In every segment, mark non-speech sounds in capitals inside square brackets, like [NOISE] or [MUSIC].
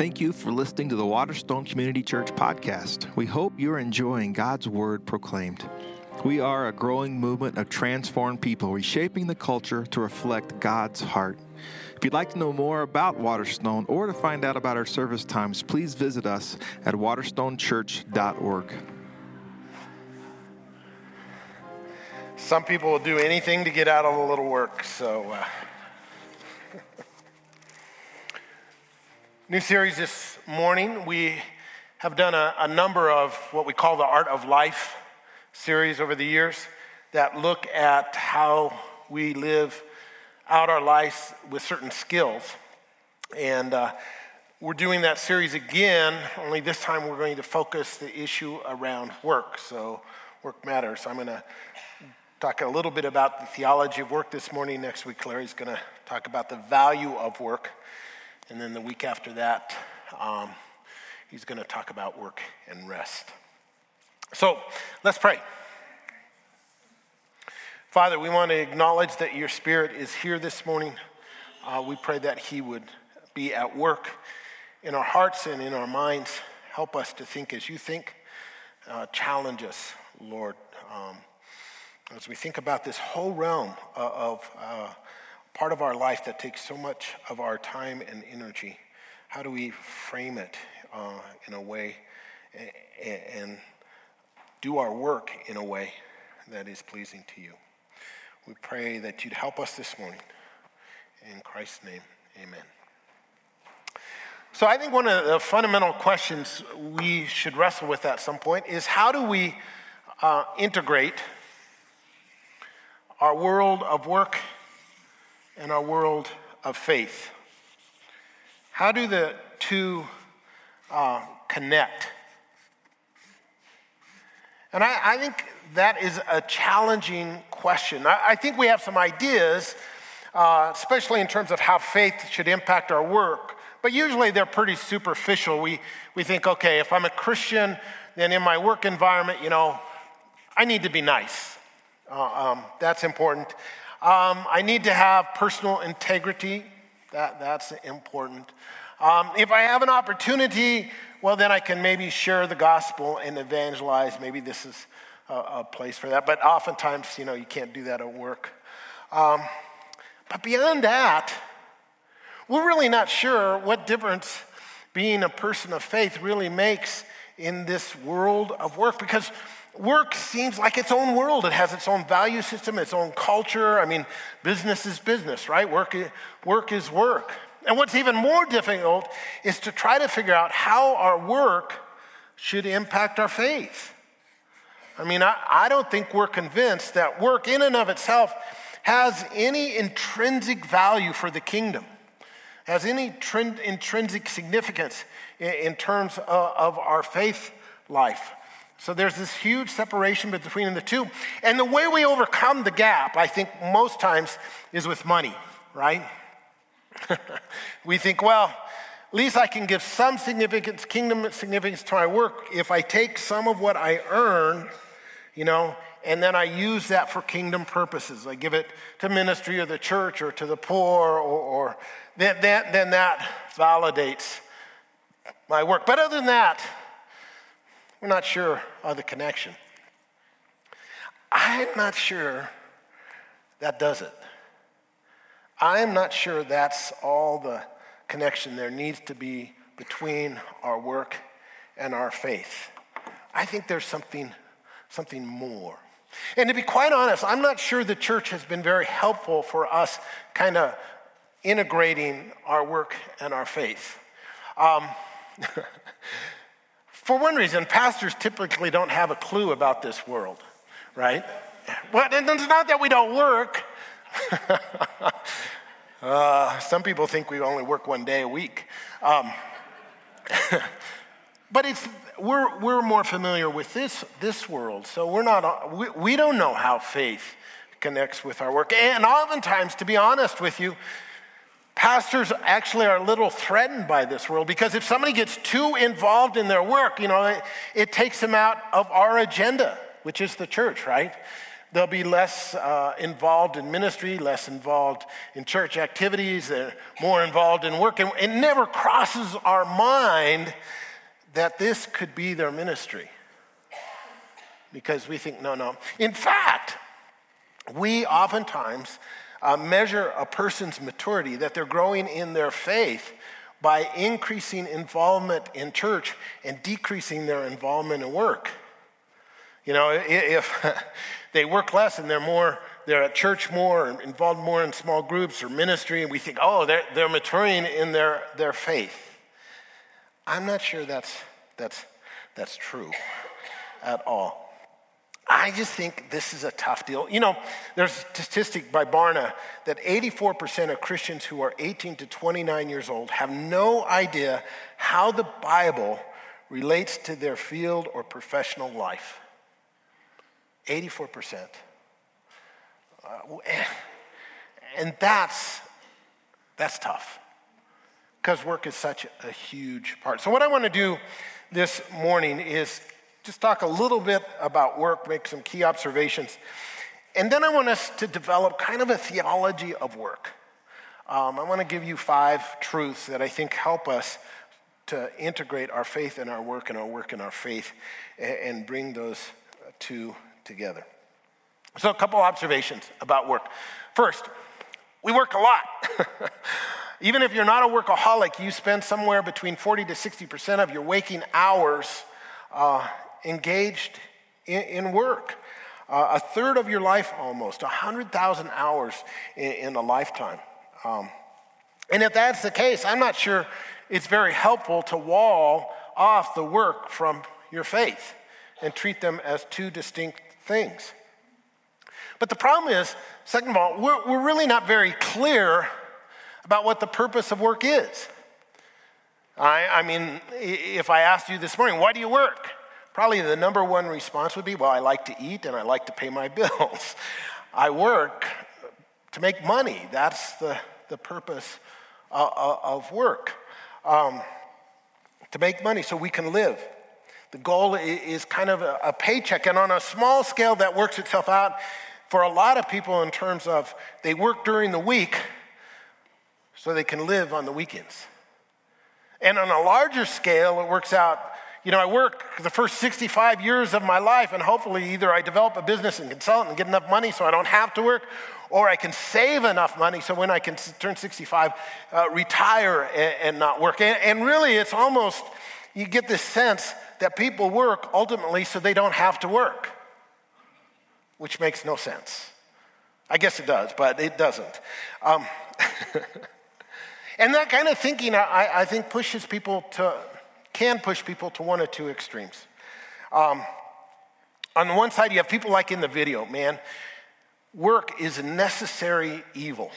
Thank you for listening to the Waterstone Community Church podcast. We hope you're enjoying God's word proclaimed. We are a growing movement of transformed people reshaping the culture to reflect God's heart. If you'd like to know more about Waterstone or to find out about our service times, please visit us at waterstonechurch.org. Some people will do anything to get out of a little work, so. Uh... New series this morning. We have done a, a, number of what we call the Art of Life series over the years that look at how we live out our lives with certain skills. And uh, we're doing that series again, only this time we're going to focus the issue around work. So, work matters. I'm going to talk a little bit about the theology of work this morning. Next week, Larry's going to talk about the value of work. And then the week after that, um, he's going to talk about work and rest. So let's pray. Father, we want to acknowledge that your spirit is here this morning. Uh, we pray that he would be at work in our hearts and in our minds. Help us to think as you think. Uh, challenge us, Lord, um, as we think about this whole realm of, of uh, part of our life that takes so much of our time and energy, how do we frame it uh, in a way and, and do our work in a way that is pleasing to you? We pray that you'd help us this morning. In Christ's name, amen. So, I think one of the fundamental questions we should wrestle with at some point is how do we uh, integrate our world of work and our world of faith. How do the two uh, connect? And I, I, think that is a challenging question. I, I think we have some ideas, uh, especially in terms of how faith should impact our work, but usually they're pretty superficial. We, we think, okay, if I'm a Christian, then in my work environment, you know, I need to be nice. Uh, um, that's important. Um, I need to have personal integrity. That, that's important. Um, if I have an opportunity, well, then I can maybe share the gospel and evangelize. Maybe this is a, a place for that. But oftentimes, you know, you can't do that at work. Um, but beyond that, we're really not sure what difference being a person of faith really makes in this world of work because work seems like its own world. It has its own value system, its own culture. I mean, business is business, right? Work, work is work. And what's even more difficult is to try to figure out how our work should impact our faith. I mean, I, I don't think we're convinced that work in and of itself has any intrinsic value for the kingdom, has any trend, intrinsic significance in, in terms of, of our faith life. So there's this huge separation between the two. And the way we overcome the gap, I think most times, is with money, right? [LAUGHS] we think, well, at least I can give some significance, kingdom significance to my work if I take some of what I earn, you know, and then I use that for kingdom purposes. I give it to ministry or the church or to the poor, or, or then, that validates my work. But other than that, we're not sure of the connection. I'm not sure that does it. I'm not sure that's all the connection there needs to be between our work and our faith. I think there's something, something more. And to be quite honest, I'm not sure the church has been very helpful for us kind of integrating our work and our faith. Um, [LAUGHS] For one reason, pastors typically don't have a clue about this world, right? Well, it's not that we don't work. [LAUGHS] uh, some people think we only work one day a week. Um, [LAUGHS] but it's, we're, we're more familiar with this, this world, so we're not, we, we don't know how faith connects with our work. And oftentimes, to be honest with you, pastors actually are a little threatened by this world because if somebody gets too involved in their work, you know, it, it, takes them out of our agenda, which is the church, right? They'll be less uh, involved in ministry, less involved in church activities, they're more involved in work. And it never crosses our mind that this could be their ministry. Because we think, no, no. In fact, we oftentimes uh, measure a person's maturity, that they're growing in their faith, by increasing involvement in church and decreasing their involvement in work. You know, if [LAUGHS] they work less and they're more, they're at church more, involved more in small groups or ministry, and we think, oh, they're, they're maturing in their, their faith. I'm not sure that's, that's, that's true at all. I just think this is a tough deal. You know, there's a statistic by Barna that 84% of Christians who are 18 to 29 years old have no idea how the Bible relates to their field or professional life. 84%. Uh, and that's, that's tough because work is such a huge part. So, what I want to do this morning is just talk a little bit about work, make some key observations. And then I want us to develop kind of a theology of work. Um, I want to give you five truths that I think help us to integrate our faith and our work and our work and our faith and, and bring those two together. So, a couple observations about work. First, we work a lot. [LAUGHS] Even if you're not a workaholic, you spend somewhere between 40 to 60% of your waking hours uh, engaged in, in work. Uh, a third of your life almost, 100,000 hours in, in, a lifetime. Um, and if that's the case, I'm not sure it's very helpful to wall off the work from your faith and treat them as two distinct things. But the problem is, second of all, we're, we're really not very clear about what the purpose of work is. I, I mean, if I asked you this morning, why do you work? Probably the number one response would be, well, I like to eat and I like to pay my [LAUGHS] bills. I work to make money. That's the, the purpose uh, uh, of work. Um, to make money so we can live. The goal is kind of a, paycheck, and on a small scale, that works itself out for a lot of people in terms of they work during the week so they can live on the weekends. And on a larger scale, it works out you know, I work the first 65 years of my life, and hopefully either I develop a business and consult and get enough money so I don't have to work, or I can save enough money so when I can turn 65, uh, retire and, and, not work. And, and really, it's almost, you get this sense that people work ultimately so they don't have to work, which makes no sense. I guess it does, but it doesn't. Um, [LAUGHS] and that kind of thinking, I, I think, pushes people to can push people to one or two extremes. Um, on the one side, you have people like in the video, man, work is a necessary evil.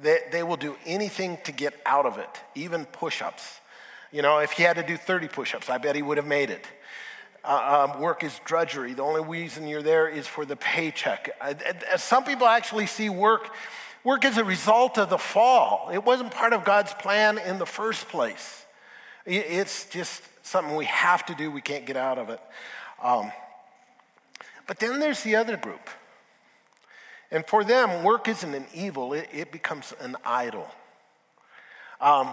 They, they will do anything to get out of it, even push ups. You know, if he had to do 30 push ups, I bet he would have made it. Uh, um, work is drudgery. The only reason you're there is for the paycheck. Uh, uh, some people actually see work, work as a result of the fall. It wasn't part of God's plan in the first place. It's just something we have to do, we can't get out of it. Um, but then there's the other group. And for them, work isn't an evil, it, it becomes an idol. Um,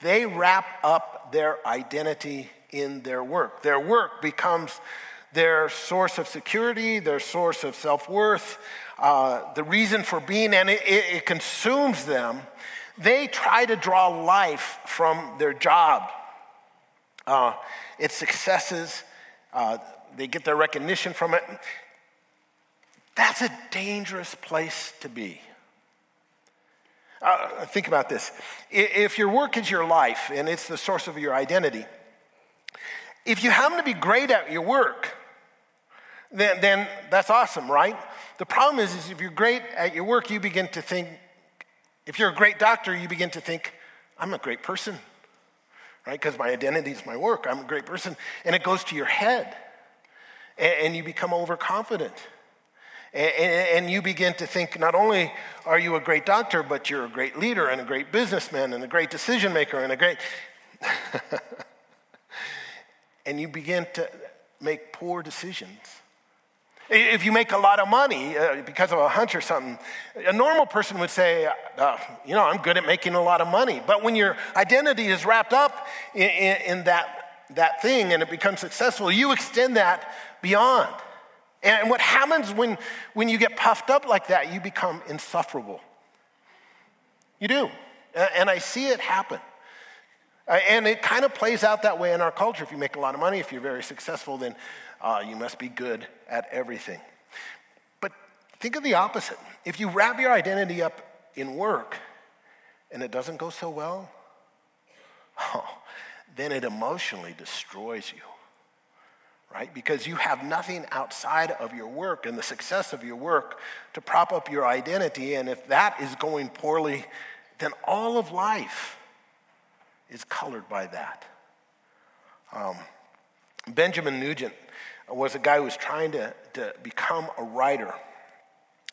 they wrap up their identity in their work. Their work becomes their source of security, their source of self worth, uh, the reason for being, and it, it, it consumes them. They try to draw life from their job uh, its successes, uh, they get their recognition from it. That's a dangerous place to be. Uh, think about this. If your work is your life and it's the source of your identity, if you happen to be great at your work, then, then that's awesome, right? The problem is, is if you're great at your work, you begin to think, if you're a great doctor, you begin to think, I'm a great person right? Because my identity is my work. I'm a great person. And it goes to your head. And, and you become overconfident. And, and, you begin to think not only are you a great doctor, but you're a great leader and a great businessman and a great decision maker and a great. [LAUGHS] and you begin to make poor decisions. If you make a lot of money uh, because of a hunch or something, a normal person would say, uh, you know, I'm good at making a lot of money. But when your identity is wrapped up in, in, in that, that thing and it becomes successful, you extend that beyond. And what happens when, when you get puffed up like that, you become insufferable. You do. And I see it happen. And it kind of plays out that way in our culture. If you make a lot of money, if you're very successful, then uh, you must be good at everything. But think of the opposite. If you wrap your identity up in work and it doesn't go so well, [LAUGHS] oh, then it emotionally destroys you, right? Because you have nothing outside of your work and the success of your work to prop up your identity. And if that is going poorly, then all of life is colored by that. Um, Benjamin Nugent was a guy who was trying to, to become a writer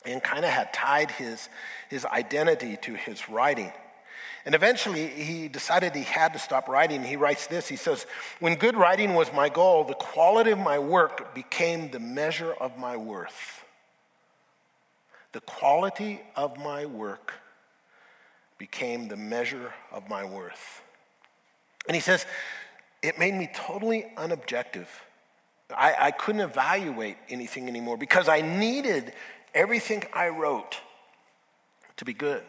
and kind of had tied his, his identity to his writing. And eventually he decided he had to stop writing. He writes this He says, When good writing was my goal, the quality of my work became the measure of my worth. The quality of my work became the measure of my worth. And he says, it made me totally unobjective. I, I couldn't evaluate anything anymore because I needed everything I wrote to be good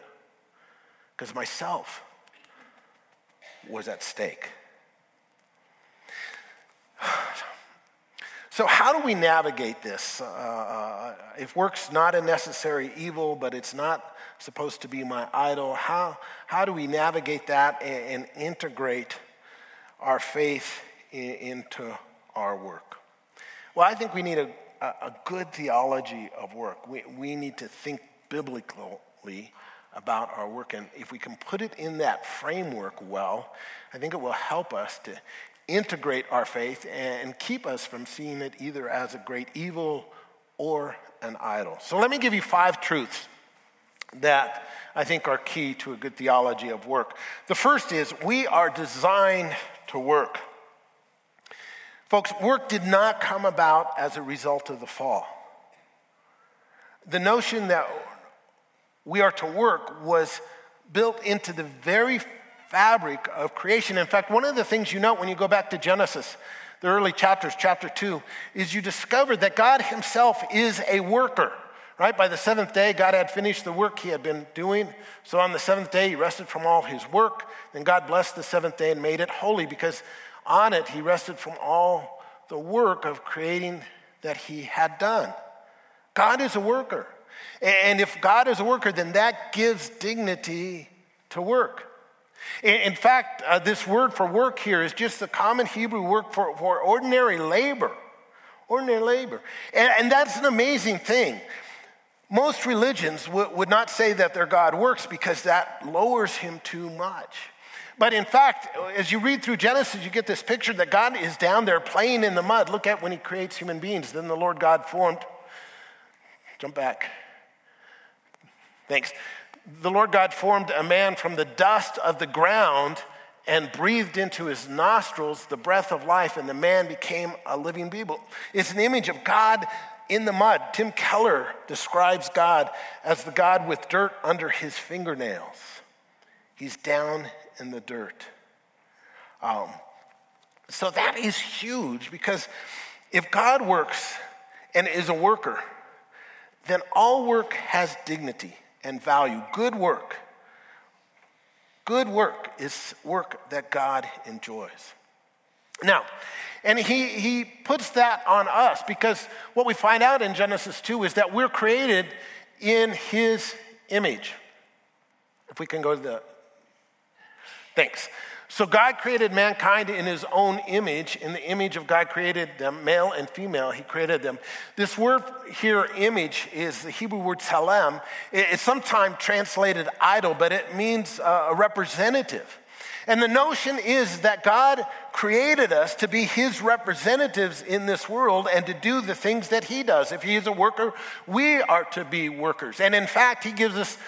because myself was at stake. [SIGHS] So, how do we navigate this? Uh, uh, if work's not a necessary evil, but it's not supposed to be my idol, how, how do we navigate that and, and integrate our faith in, into our work? Well, I think we need a, a good theology of work. We, we need to think biblically about our work. And if we can put it in that framework well, I think it will help us to integrate our faith and keep us from seeing it either as a great evil or an idol. So let me give you five truths that I think are key to a good theology of work. The first is we are designed to work. Folks, work did not come about as a result of the fall. The notion that we are to work was built into the very fabric of creation. In fact, one of the things you note when you go back to Genesis, the early chapters, chapter 2, is you discover that God Himself is a worker. Right? By the seventh day, God had finished the work he had been doing. So on the seventh day, he rested from all his work. Then God blessed the seventh day and made it holy because on it, he rested from all the work of creating that he had done. God is a worker. And if God is a worker, then that gives dignity to work. In fact, uh, this word for work here is just the common Hebrew word for, for ordinary labor. Ordinary labor. And, and that's an amazing thing. Most religions w- would not say that their God works because that lowers him too much. But in fact, as you read through Genesis, you get this picture that God is down there playing in the mud. Look at when he creates human beings. Then the Lord God formed, jump back. Thanks. The Lord God formed a man from the dust of the ground and breathed into his nostrils the breath of life, and the man became a living being. It's an image of God in the mud. Tim Keller describes God as the God with dirt under his fingernails. He's down in the dirt. Um, so that is huge because if God works and is a worker, then all work has dignity and value. Good work. Good work is work that God enjoys. Now, and he, he puts that on us because what we find out in Genesis 2 is that we're created in his image. If we can go to the. Thanks. So God created mankind in his own image. In the image of God created them, male and female, he created them. This word here, image, is the Hebrew word tselem. It's sometimes translated idol, but it means uh, a representative. And the notion is that God created us to be his representatives in this world and to do the things that he does. If he is a worker, we are to be workers. And in fact, he gives us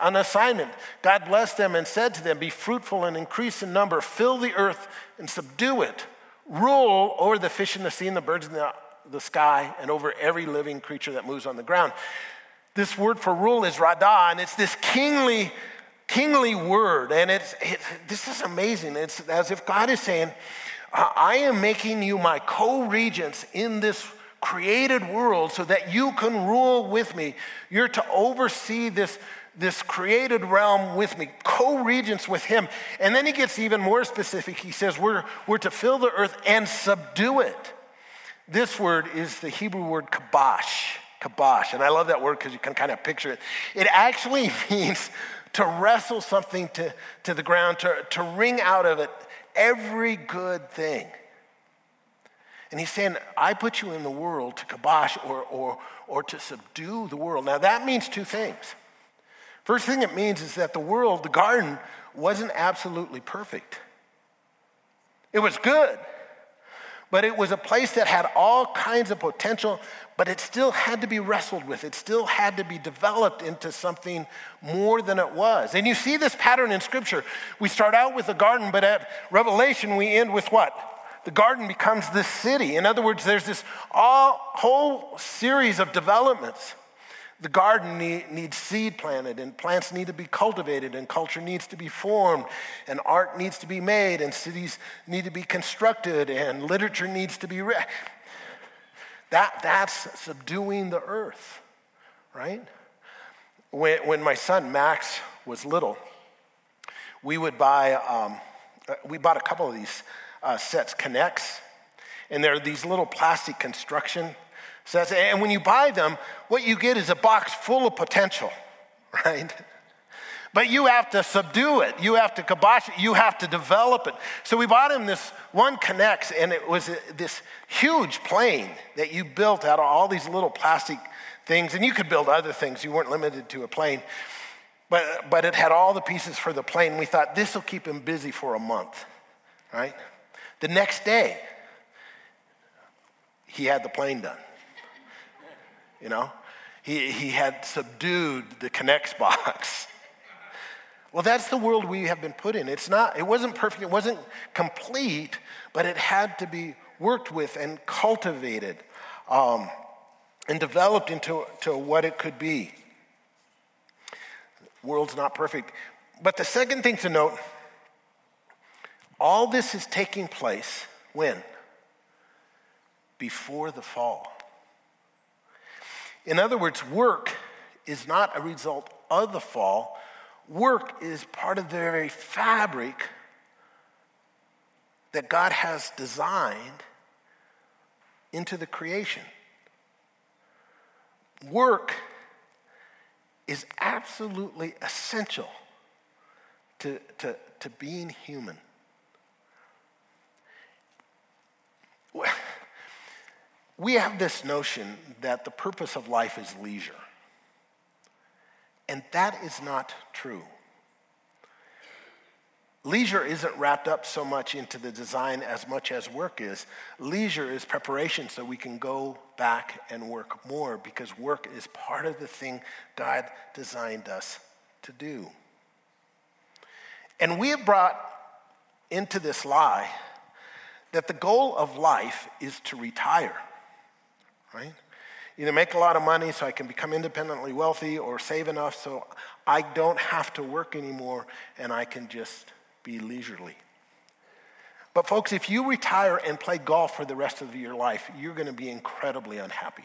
an assignment. God blessed them and said to them, Be fruitful and increase in number, fill the earth and subdue it, rule over the fish in the sea and the birds in the the sky and over every living creature that moves on the ground. This word for rule is radah, and it's this kingly, kingly word. And it's, it, this is amazing. It's as if God is saying, I am making you my co regents in this created world so that you can rule with me. You're to oversee this, this created realm with me, co regents with him. And then he gets even more specific. He says, we're, we're to fill the earth and subdue it. This word is the Hebrew word kabosh. Kabosh. And I love that word because you can kind of picture it. It actually [LAUGHS] means to wrestle something to, to the ground, to, to wring out of it every good thing. And he's saying, I put you in the world to kibosh or, or, or to subdue the world. Now, that means two things. First thing it means is that the world, the garden, wasn't absolutely perfect. It was good, but it was a place that had all kinds of potential, but it still had to be wrestled with. It still had to be developed into something more than it was. And you see this pattern in Scripture. We start out with the garden, but at Revelation, we end with what? the garden becomes this city. In other words, there's this all, whole series of developments. The garden need, needs seed planted, and plants need to be cultivated, and culture needs to be formed, and art needs to be made, and cities need to be constructed, and literature needs to be read. That, that's subduing the earth, right? When, when my son Max was little, we would buy, um, uh, we bought a couple of these uh, sets K'NEX. And they're these little plastic construction sets. And when you buy them, what you get is a box full of potential, [LAUGHS] right? But you have to subdue it. You have to kibosh it. You have to develop it. So we bought him this one K'NEX, and it was this huge plane that you built out of all these little plastic things. And you could build other things. You weren't limited to a plane. But, but it had all the pieces for the plane. We thought this will keep him busy for a month, right? The next day, he had the plane done. You know, he, he had subdued the K'NEX box. [LAUGHS] Well, that's the world we have been put in. It's not, it wasn't perfect, it wasn't complete, but it had to be worked with and cultivated um, and developed into to what it could be. world's not perfect. But the second thing to note all this is taking place when? Before the fall. In other words, work is not a result of the fall, work is part of the very fabric that God has designed into the creation. Work is absolutely essential to, to, to being human. [LAUGHS] We have this notion that the purpose of life is leisure. And that is not true. Leisure isn't wrapped up so much into the design as much as work is. Leisure is preparation so we can go back and work more because work is part of the thing God designed us to do. And we have brought into this lie that the goal of life is to retire, right? Either make a lot of money so I can become independently wealthy or save enough so I don't have to work anymore and I can just be leisurely. But, folks, if you retire and play golf for the rest of your life, you're going to be incredibly unhappy.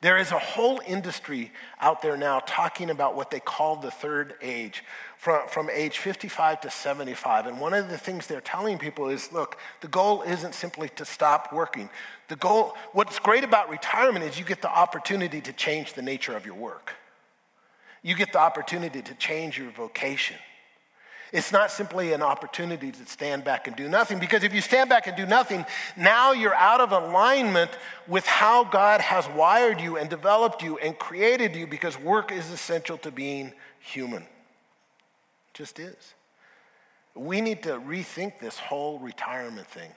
There is a whole industry out there now talking about what they call the third age, from, from age 55 to 75. And one of the things they're telling people is look, the goal isn't simply to stop working. The goal, what's great about retirement is you get the opportunity to change the nature of your work, you get the opportunity to change your vocation. It's not simply an opportunity to stand back and do nothing, because if you stand back and do nothing, now you're out of alignment with how God has wired you and developed you and created you, because work is essential to being human. It just is. We need to rethink this whole retirement thing.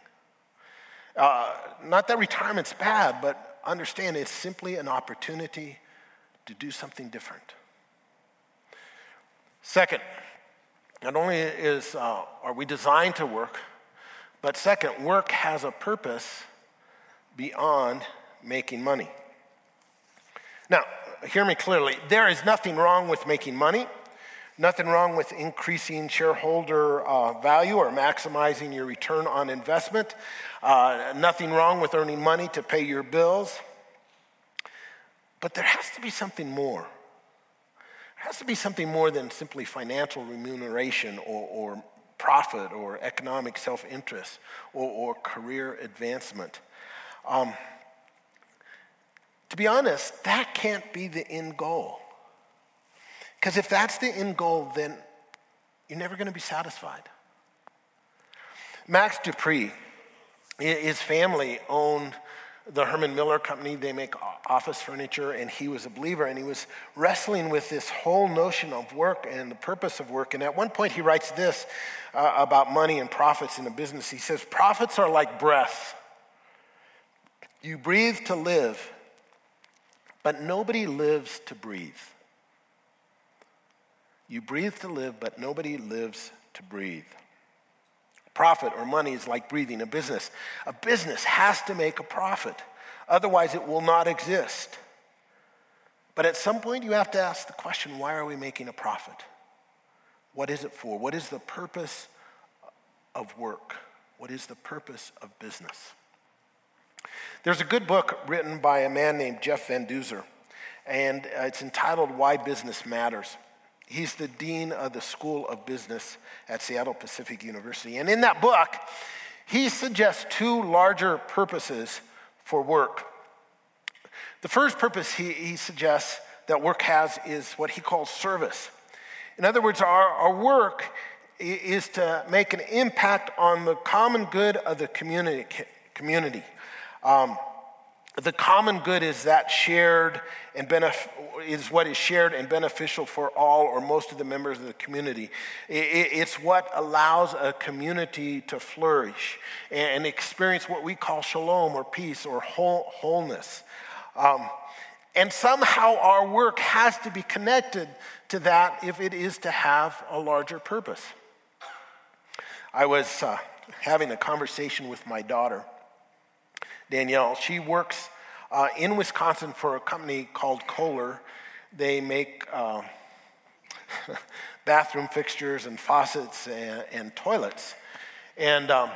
Uh, not that retirement's bad, but understand it's simply an opportunity to do something different. Second, not only is, uh, are we designed to work, but second, work has a purpose beyond making money. Now, hear me clearly. There is nothing wrong with making money, nothing wrong with increasing shareholder uh, value or maximizing your return on investment, uh, nothing wrong with earning money to pay your bills. But there has to be something more. Has to be something more than simply financial remuneration or, or profit or economic self interest or, or, career advancement. Um, to be honest, that can't be the end goal. Because if that's the end goal, then you're never going to be satisfied. Max De Pree, his family owned the Herman Miller Company. They make office furniture, and he was a believer, and he was wrestling with this whole notion of work and the purpose of work. And at one point, he writes this uh, about money and profits in a business. He says, Profits are like breath. You breathe to live, but nobody lives to breathe. You breathe to live, but nobody lives to breathe. Profit or money is like breathing a business. A business has to make a profit, otherwise, it will not exist. But at some point, you have to ask the question why are we making a profit? What is it for? What is the purpose of work? What is the purpose of business? There's a good book written by a man named Jeff Van Duzer, and uh, it's entitled Why Business Matters. He's the dean of the School of Business at Seattle Pacific University. And in that book, he suggests two larger purposes for work. The first purpose he, he suggests that work has is what he calls service. In other words, our, our work is to make an impact on the common good of the community. community. Um, the common good is that shared and benef- is what is shared and beneficial for all or most of the members of the community. It's what allows a community to flourish and experience what we call shalom or peace or whole, wholeness. Um, and somehow our work has to be connected to that if it is to have a larger purpose. I was uh, having a conversation with my daughter Danielle. She works uh, in Wisconsin for a company called Kohler. They make uh, [LAUGHS] bathroom fixtures and faucets and, and toilets. And um,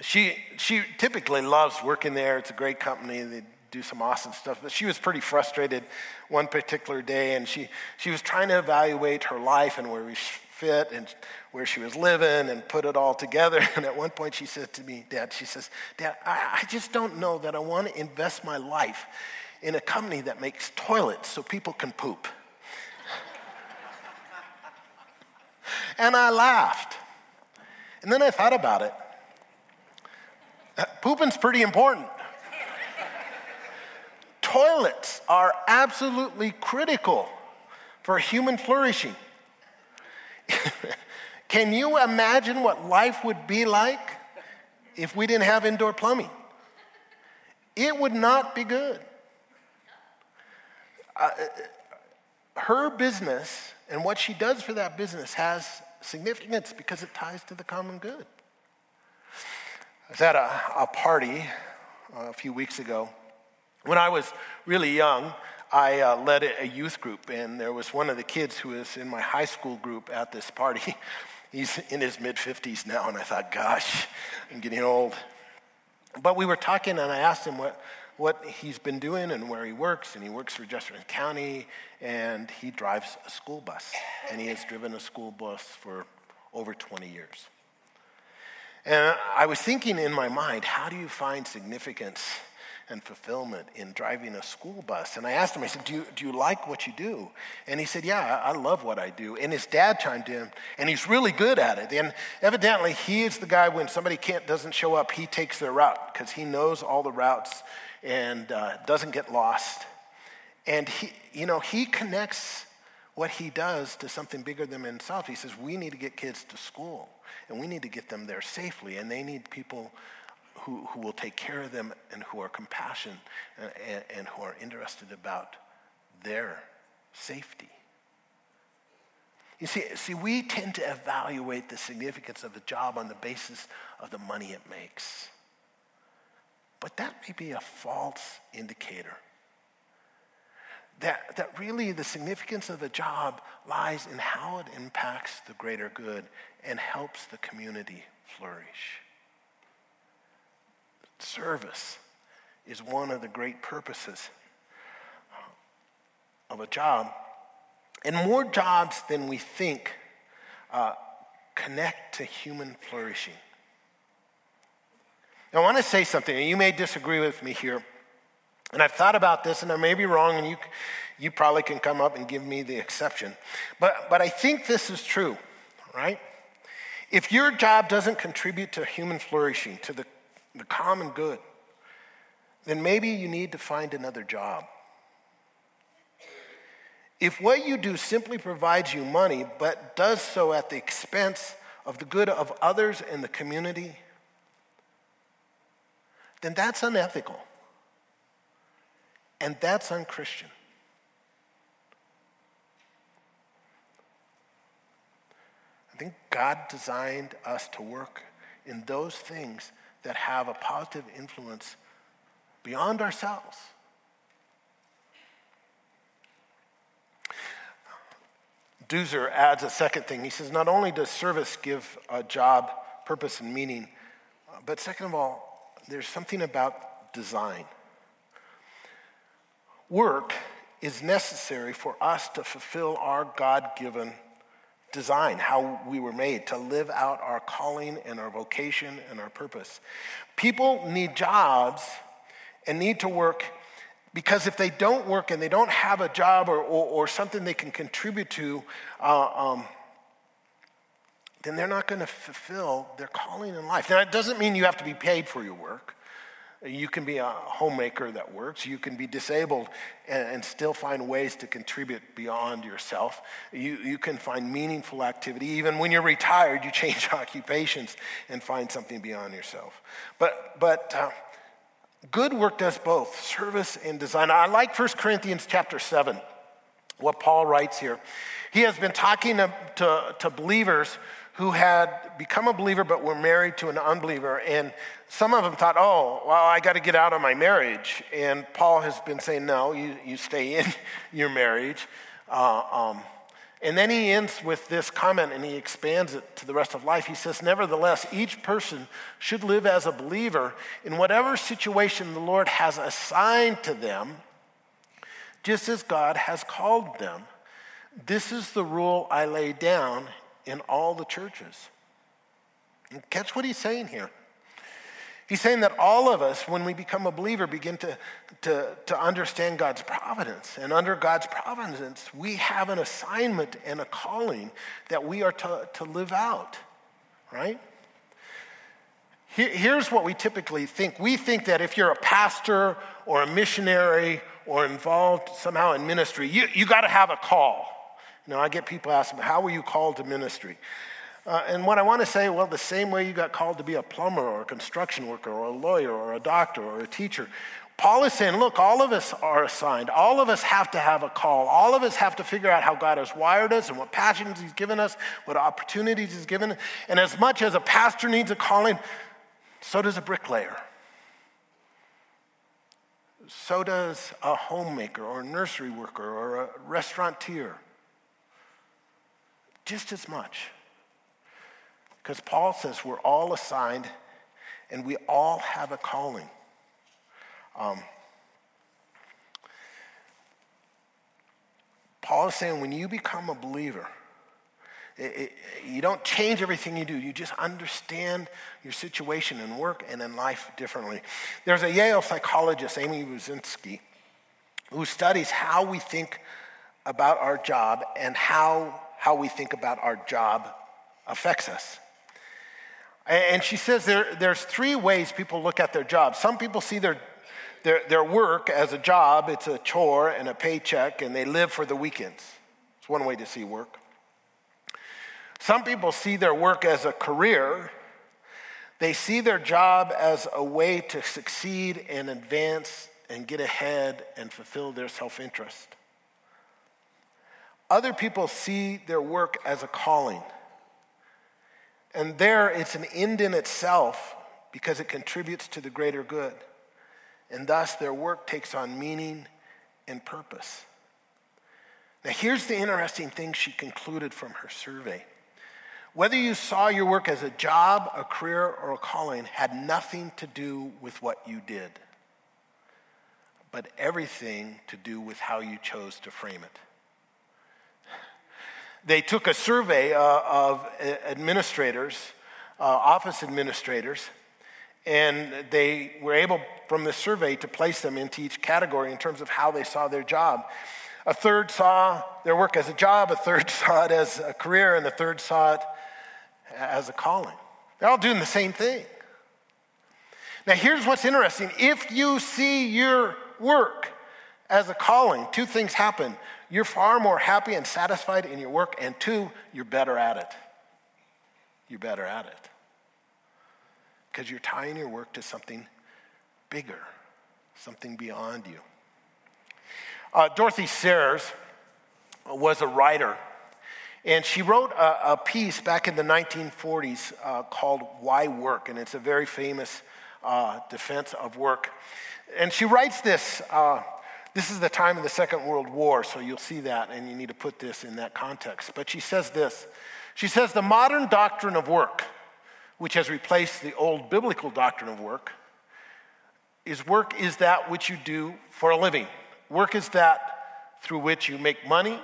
she, she typically loves working there. It's a great company. They do some awesome stuff. But she was pretty frustrated one particular day, and she, she was trying to evaluate her life and where we fit and where she was living and put it all together. [LAUGHS] And at one point she said to me, Dad, she says, Dad, I, I just don't know that I want to invest my life in a company that makes toilets so people can poop. [LAUGHS] and I laughed. And then I thought about it. Uh, pooping's pretty important. [LAUGHS] Toilets are absolutely critical for human flourishing. [LAUGHS] Can you imagine what life would be like if we didn't have indoor plumbing? It would not be good. Uh, her business and what she does for that business has significance because it ties to the common good. I was at a, a party uh, a few weeks ago. When I was really young, I uh, led a youth group, and there was one of the kids who was in my high school group at this party. [LAUGHS] He's in his mid 50s now, and I thought, gosh, I'm getting old. But we were talking, and I asked him what, what he's been doing and where he works, and he works for Jefferson County, and he drives a school bus, and he has driven a school bus for over 20 years. And I was thinking in my mind, how do you find significance and fulfillment in driving a school bus. And I asked him, I said, do you, do you like what you do? And he said, Yeah, I love what I do. And his dad chimed in, and he's really good at it. And evidently, he is the guy when somebody can't, doesn't show up, he takes their route because he knows all the routes and uh, doesn't get lost. And he, you know, he connects what he does to something bigger than himself. He says, We need to get kids to school, and we need to get them there safely, and they need people who, who will take care of them and who are compassionate and, and who are interested about their safety. You see, see, we tend to evaluate the significance of the job on the basis of the money it makes. But that may be a false indicator. That, that really the significance of the job lies in how it impacts the greater good and helps the community flourish. Service is one of the great purposes of a job. And more jobs than we think uh, connect to human flourishing. Now, I want to say something, and you may disagree with me here. And I've thought about this, and I may be wrong, and you, you probably can come up and give me the exception. But, but I think this is true, right? If your job doesn't contribute to human flourishing, to the, the common good, then maybe you need to find another job. If what you do simply provides you money, but does so at the expense of the good of others in the community, then that's unethical. And that's unchristian. I think God designed us to work in those things that have a positive influence beyond ourselves. Duzer adds a second thing. He says, not only does service give a job purpose and meaning, uh, but second of all, there's something about design. Work is necessary for us to fulfill our God given design, how we were made, to live out our calling and our vocation and our purpose. People need jobs and need to work because if they don't work and they don't have a job or, or, or something they can contribute to, uh, um, then they're not going to fulfill their calling in life. Now, it doesn't mean you have to be paid for your work. You can be a homemaker that works. You can be disabled and, still find ways to contribute beyond yourself. You, you can find meaningful activity. Even when you're retired, you change [LAUGHS] occupations and find something beyond yourself. But, but uh, Good work does both service and design. I like 1 Corinthians chapter 7, what Paul writes here. He has been talking to, to, to believers who had become a believer but were married to an unbeliever. And some of them thought, oh, well, I got to get out of my marriage. And Paul has been saying, no, you, you stay in [LAUGHS] your marriage. Uh, um, and then he ends with this comment and he expands it to the rest of life. He says, Nevertheless, each person should live as a believer in whatever situation the Lord has assigned to them, just as God has called them. This is the rule I lay down in all the churches. And catch what he's saying here. He's saying that all of us, when we become a believer, begin to, to, to understand God's providence. And under God's providence, we have an assignment and a calling that we are to, to live out, right? Here's what we typically think we think that if you're a pastor or a missionary or involved somehow in ministry, you, you got to have a call. You know, I get people asking, How were you called to ministry? Uh, and what I want to say, well, the same way you got called to be a plumber or a construction worker or a lawyer or a doctor or a teacher, Paul is saying, look, all of us are assigned. All of us have to have a call. All of us have to figure out how God has wired us and what passions He's given us, what opportunities He's given us. And as much as a pastor needs a calling, so does a bricklayer. So does a homemaker or a nursery worker or a restaurateur. Just as much. Because Paul says we're all assigned and we all have a calling. Um, Paul is saying when you become a believer, it, it, you don't change everything you do. You just understand your situation in work and in life differently. There's a Yale psychologist, Amy Wrzesniewski, who studies how we think about our job and how, how we think about our job affects us. And she says there, there's three ways people look at their job. Some people see their, their, their work as a job, it's a chore and a paycheck, and they live for the weekends. It's one way to see work. Some people see their work as a career. They see their job as a way to succeed and advance and get ahead and fulfill their self interest. Other people see their work as a calling. And there, it's an end in itself because it contributes to the greater good. and thus their work takes on meaning and purpose. Now, here's the interesting thing she concluded from her survey. Whether you saw your work as a job, a career, or a calling had nothing to do with what you did, but everything to do with how you chose to frame it. They took a survey uh, of administrators, uh, office administrators, and they were able, from the survey, to place them into each category in terms of how they saw their job. A third saw their work as a job, a third [LAUGHS] saw it as a career, and the third saw it as a calling. They're all doing the same thing. Now, here's what's interesting if you see your work as a calling, two things happen. You're far more happy and satisfied in your work, and two, you're better at it. You're better at it because you're tying your work to something bigger, something beyond you. Uh, Dorothy Sayers was a writer, and she wrote a, a piece back in the 1940s uh, called Why Work, and it's a very famous uh, defense of work. And she writes this. Uh, this is the time of the Second World War, so you'll see that, and you need to put this in that context. But she says this She says, The modern doctrine of work which has replaced the old biblical doctrine of work, is work is that which you do for a living. Work is that through which you make money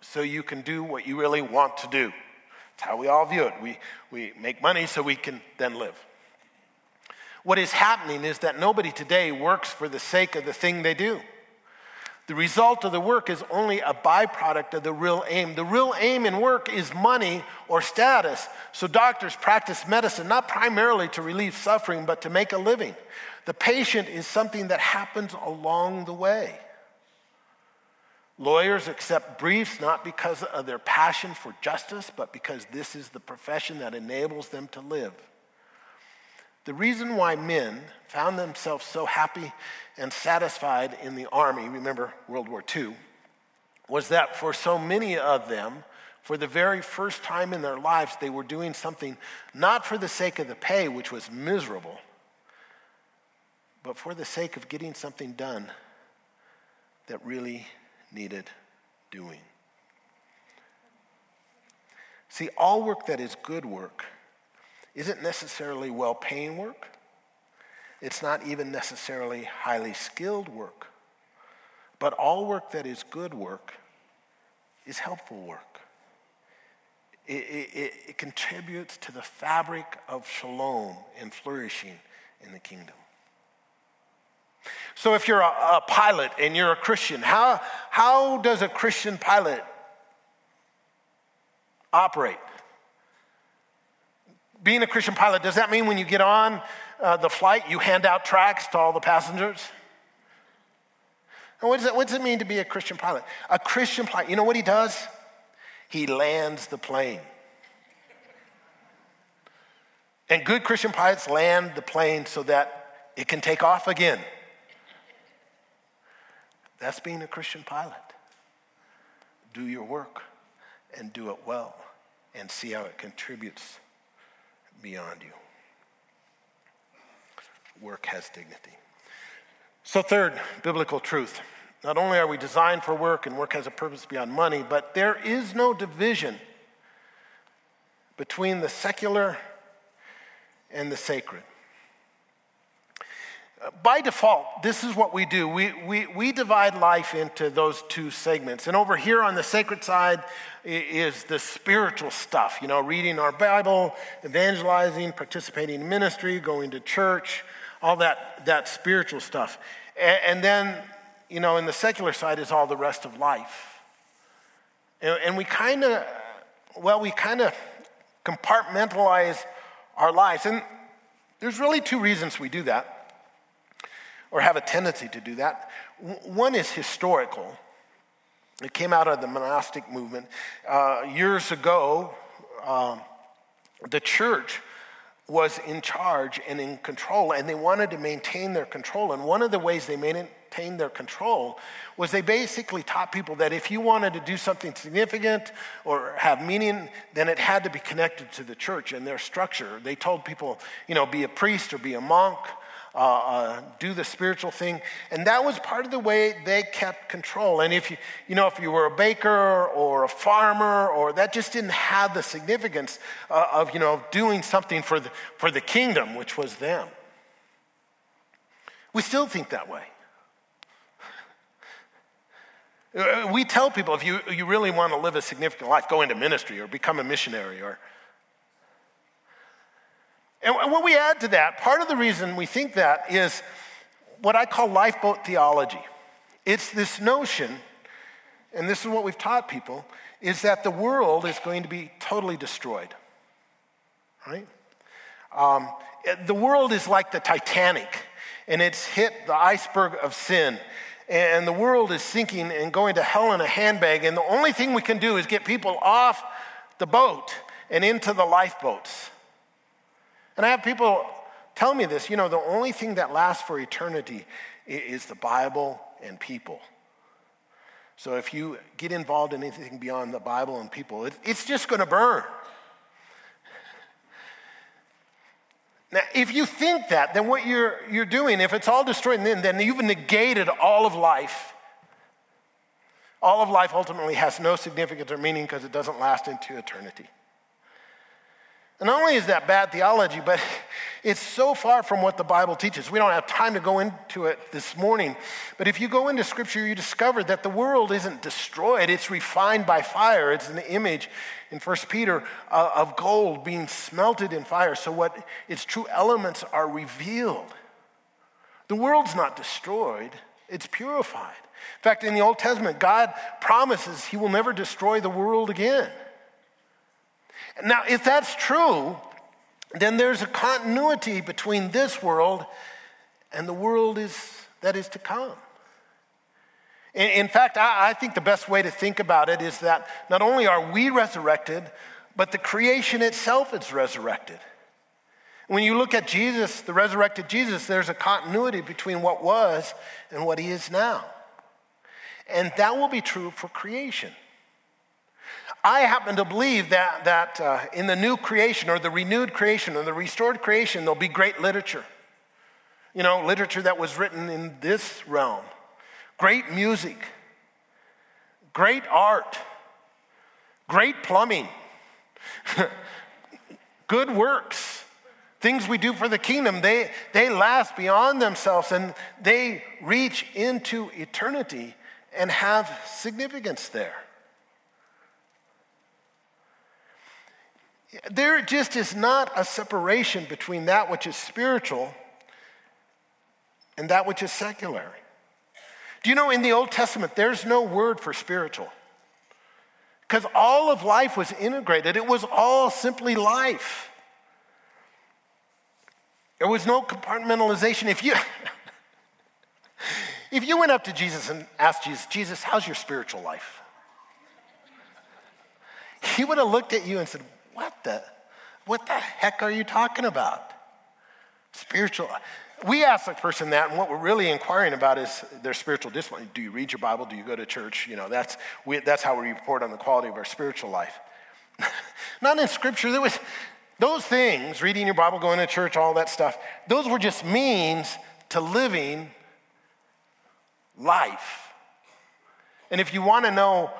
so you can do what you really want to do. That's how we all view it. We, we make money so we can then live. What is happening is that nobody today works for the sake of the thing they do. The result of the work is only a byproduct of the real aim. The real aim in work is money or status. So doctors practice medicine not primarily to relieve suffering, but to make a living. The patient is something that happens along the way. Lawyers accept briefs not because of their passion for justice, but because this is the profession that enables them to live. The reason why men found themselves so happy and satisfied in the army, remember World War II, was that for so many of them, for the very first time in their lives, they were doing something not for the sake of the pay, which was miserable, but for the sake of getting something done that really needed doing. See, all work that is good work isn't necessarily well paying work. It's not even necessarily highly skilled work. But all work that is good work is helpful work. It, it, it, contributes to the fabric of shalom and flourishing in the kingdom. So, if you're a, a pilot and you're a Christian, how, how does a Christian pilot operate? Being a Christian pilot, does that mean when you get on uh, the flight, you hand out tracts to all the passengers? And what does, what does it mean to be a Christian pilot? A Christian pilot, you know what he does? He lands the plane. And good Christian pilots land the plane so that it can take off again. That's being a Christian pilot. Do your work and do it well and see how it contributes beyond you. Work has dignity. So, third, biblical truth. Not only are we designed for work and work has a purpose beyond money, but there is no division between the secular and the sacred by default, this is what we do. We, we, we divide life into those two segments. And over here on the sacred side is the spiritual stuff, you know, reading our Bible, evangelizing, participating in ministry, going to church, all that, that spiritual stuff. And, and then, you know, in the secular side is all the rest of life. And, and we kind of, well, we kind of compartmentalize our lives. And there's really two reasons we do that or have a tendency to do that. One is historical. It came out of the monastic movement. Uh, years ago, um, the church was in charge and in control, and they wanted to maintain their control. And one of the ways they maintained their control was they basically taught people that if you wanted to do something significant or have meaning, then it had to be connected to the church and their structure. They told people, you know, be a priest or be a monk uh, uh, do the spiritual thing. And that was part of the way they kept control. And if you, you know, if you were a baker or a farmer, or that just didn't have the significance uh, of, you know, doing something for the, for the kingdom, which was them. We still think that way. Uh, we tell people if you, you really want to live a significant life, go into ministry or become a missionary or and what we add to that, part of the reason we think that is what I call lifeboat theology. It's this notion, and this is what we've taught people, is that the world is going to be totally destroyed. Right? Um, the world is like the Titanic, and it's hit the iceberg of sin. And the world is sinking and going to hell in a handbag. And the only thing we can do is get people off the boat and into the lifeboats. And I have people tell me this you know, the only thing that lasts for eternity is the Bible and people. So if you get involved in anything beyond the Bible and people, it's just going to burn. Now, if you think that, then what you're, you're doing, if it's all destroyed, then, then you've negated all of life. All of life ultimately has no significance or meaning because it doesn't last into eternity. And not only is that bad theology, but [LAUGHS] it's so far from what the Bible teaches. We don't have time to go into it this morning. But if you go into Scripture, you discover that the world isn't destroyed, it's refined by fire. It's an image in 1 Peter uh, of gold being smelted in fire. So, what its true elements are revealed. The world's not destroyed, it's purified. In fact, in the Old Testament, God promises He will never destroy the world again. Now, if that's true, then there's a continuity between this world and the world is, that is to come. In, in fact, I, I think the best way to think about it is that not only are we resurrected, but the creation itself is resurrected. When you look at Jesus, the resurrected Jesus, there's a continuity between what was and what he is now. And that will be true for creation. I happen to believe that, that uh, in the new creation or the renewed creation or the restored creation, there'll be great literature. You know, literature that was written in this realm, great music, great art, great plumbing, [LAUGHS] good works, things we do for the kingdom. They, they last beyond themselves and they reach into eternity and have significance there. There just is not a separation between that which is spiritual and that which is secular. Do you know in the Old Testament, there's no word for spiritual? Because all of life was integrated, it was all simply life. There was no compartmentalization. If you, [LAUGHS] if you went up to Jesus and asked Jesus, Jesus, how's your spiritual life? He would have looked at you and said, what the, what the heck are you talking about? Spiritual. We ask a person that, and what we're really inquiring about is their spiritual discipline. Do you read your Bible? Do you go to church? You know, that's, we, that's how we report on the quality of our spiritual life. [LAUGHS] Not in Scripture. There was those things, reading your Bible, going to church, all that stuff. Those were just means to living life. And if you want to know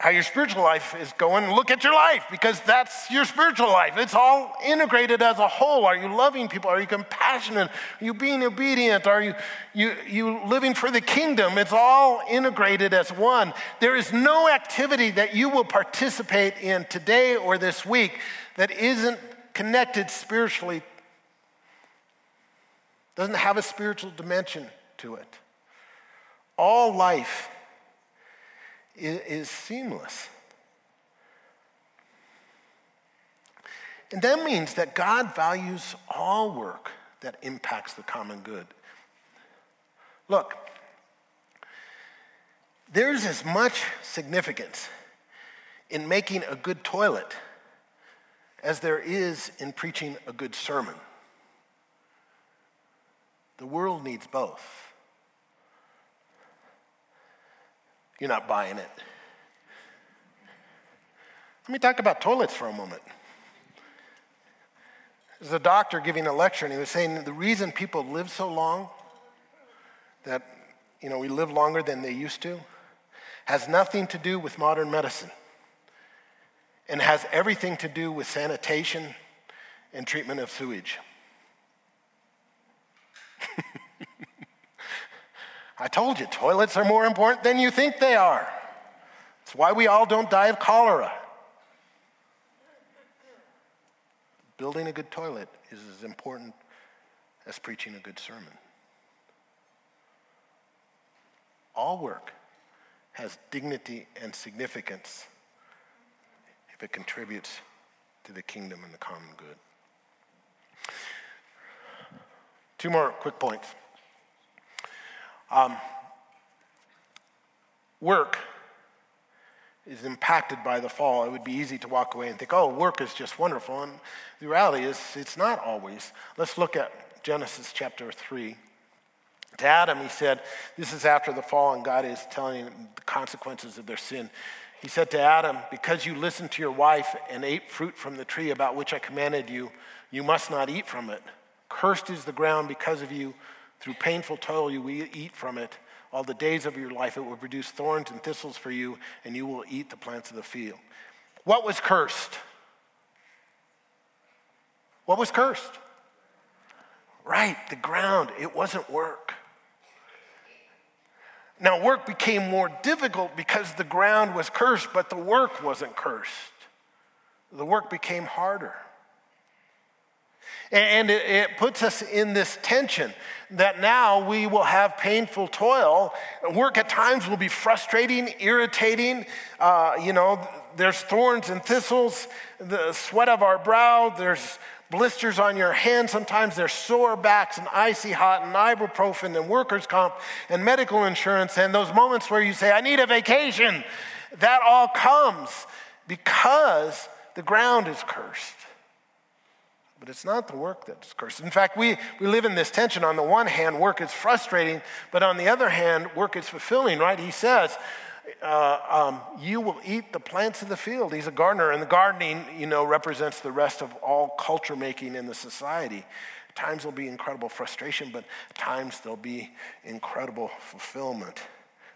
how your spiritual life is going, look at your life because that's your spiritual life. It's all integrated as a whole. Are you loving people? Are you compassionate? Are you being obedient? Are you, you, you living for the kingdom? It's all integrated as one. There is no activity that you will participate in today or this week that isn't connected spiritually, doesn't have a spiritual dimension to it. All life is seamless. And that means that God values all work that impacts the common good. Look, there's as much significance in making a good toilet as there is in preaching a good sermon. The world needs both. You're not buying it. Let me talk about toilets for a moment. There's a doctor giving a lecture, and he was saying the reason people live so long, that you know we live longer than they used to, has nothing to do with modern medicine, and has everything to do with sanitation and treatment of sewage. [LAUGHS] I told you, toilets are more important than you think they are. It's why we all don't die of cholera. Building a good toilet is as important as preaching a good sermon. All work has dignity and significance if it contributes to the kingdom and the common good. Two more quick points. Um, work is impacted by the fall. It would be easy to walk away and think, oh, work is just wonderful. And the reality is, it's not always. Let's look at Genesis chapter 3. To Adam, he said, this is after the fall, and God is telling him the consequences of their sin. He said to Adam, Because you listened to your wife and ate fruit from the tree about which I commanded you, you must not eat from it. Cursed is the ground because of you. Through painful toil you will eat from it. All the days of your life it will produce thorns and thistles for you, and you will eat the plants of the field. What was cursed? What was cursed? Right, the ground. It wasn't work. Now, work became more difficult because the ground was cursed, but the work wasn't cursed. The work became harder. And it, puts us in this tension that now we will have painful toil. Work at times will be frustrating, irritating. Uh, you know, there's thorns and thistles, the sweat of our brow, there's blisters on your hands. Sometimes there's sore backs and icy hot and ibuprofen and workers' comp and medical insurance. And those moments where you say, I need a vacation, that all comes because the ground is cursed. But it's not the work that's cursed. In fact, we, we live in this tension. On the one hand, work is frustrating, but on the other hand, work is fulfilling, right? He says, uh, um, you will eat the plants of the field. He's a gardener, and the gardening, you know, represents the rest of all culture making in the society. Times there'll be incredible frustration, but times there'll be incredible fulfillment.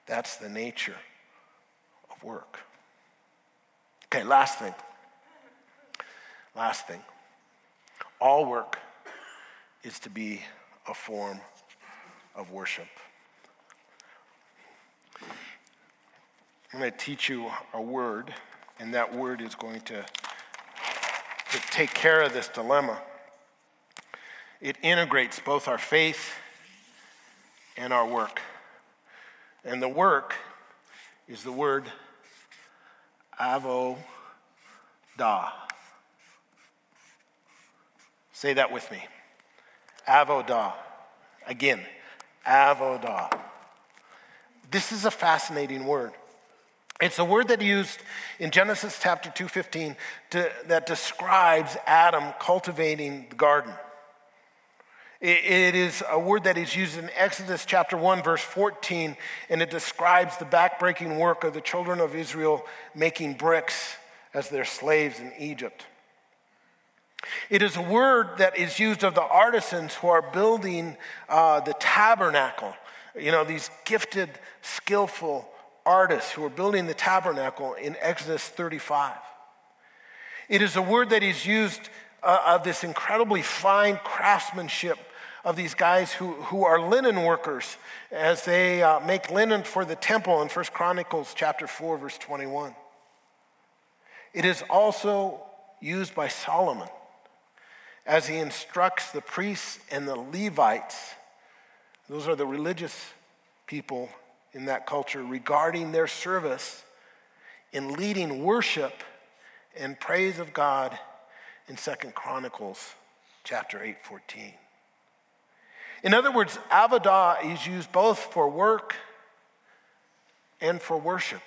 That's the nature of work. Okay, last thing. Last thing. All work is to be a form of worship. I'm going to teach you a word, and that word is going to, to take care of this dilemma. It integrates both our faith and our work. And the work is the word avodah. Say that with me. Avodah. Again, avodah. This is a fascinating word. It's a word that used in Genesis chapter 2:15 that describes Adam cultivating the garden. It, it is a word that is used in Exodus chapter 1 verse 14 and it describes the backbreaking work of the children of Israel making bricks as their slaves in Egypt. It is a word that is used of the artisans who are building uh, the tabernacle. You know, these gifted, skillful artists who are building the tabernacle in Exodus 35. It is a word that is used uh, of this incredibly fine craftsmanship of these guys who, who are linen workers as they uh, make linen for the temple in 1 Chronicles chapter 4, verse 21. It is also used by Solomon as he instructs the priests and the Levites, those are the religious people in that culture, regarding their service in leading worship and praise of God in Second Chronicles chapter 8, 14. In other words, avodah is used both for work and for worship.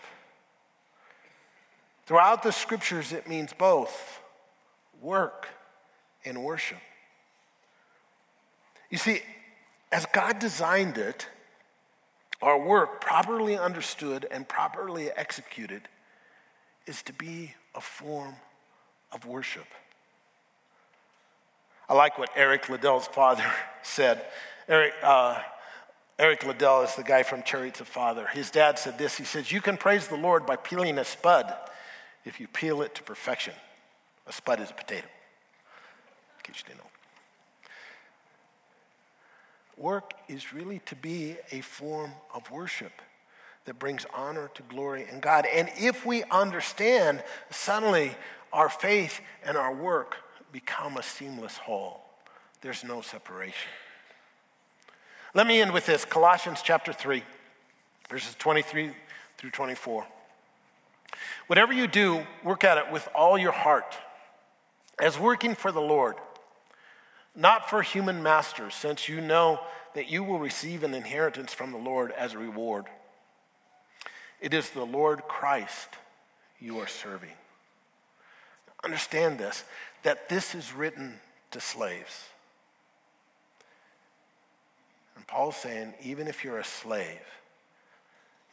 Throughout the scriptures, it means both work in worship. You see, as God designed it, our work, properly understood and properly executed, is to be a form of worship. I like what Eric Liddell's father [LAUGHS] said. Eric, uh, Eric Liddell is the guy from Chariots of Fire. His dad said this He says, You can praise the Lord by peeling a spud if you peel it to perfection. A spud is a potato. In didn't know. Work is really to be a form of worship that brings honor to glory in God. And if we understand, suddenly our faith and our work become a seamless whole. There's no separation. Let me end with this Colossians chapter 3, verses 23 through 24. Whatever you do, work at it with all your heart, as working for the Lord, not for human masters, since you know that you will receive an inheritance from the Lord as a reward. It is the Lord Christ you are serving. Understand this that this is written to slaves. And Paul's saying, even if you're a slave,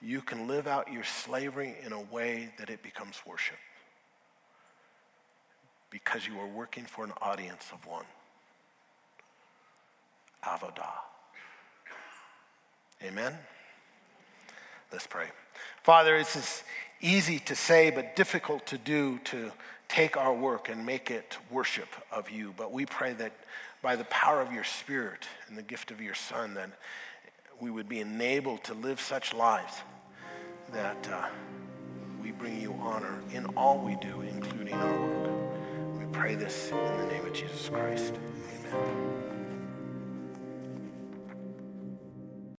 you can live out your slavery in a way that it becomes worship because you are working for an audience of one. Avodah. Amen? Let's pray. Father, this is easy to say, but difficult to do to take our work and make it worship of you. But we pray that by the power of your Spirit and the gift of your Son, that we would be enabled to live such lives that uh, we bring you honor in all we do, including our work. We pray this in the name of Jesus Christ. Amen.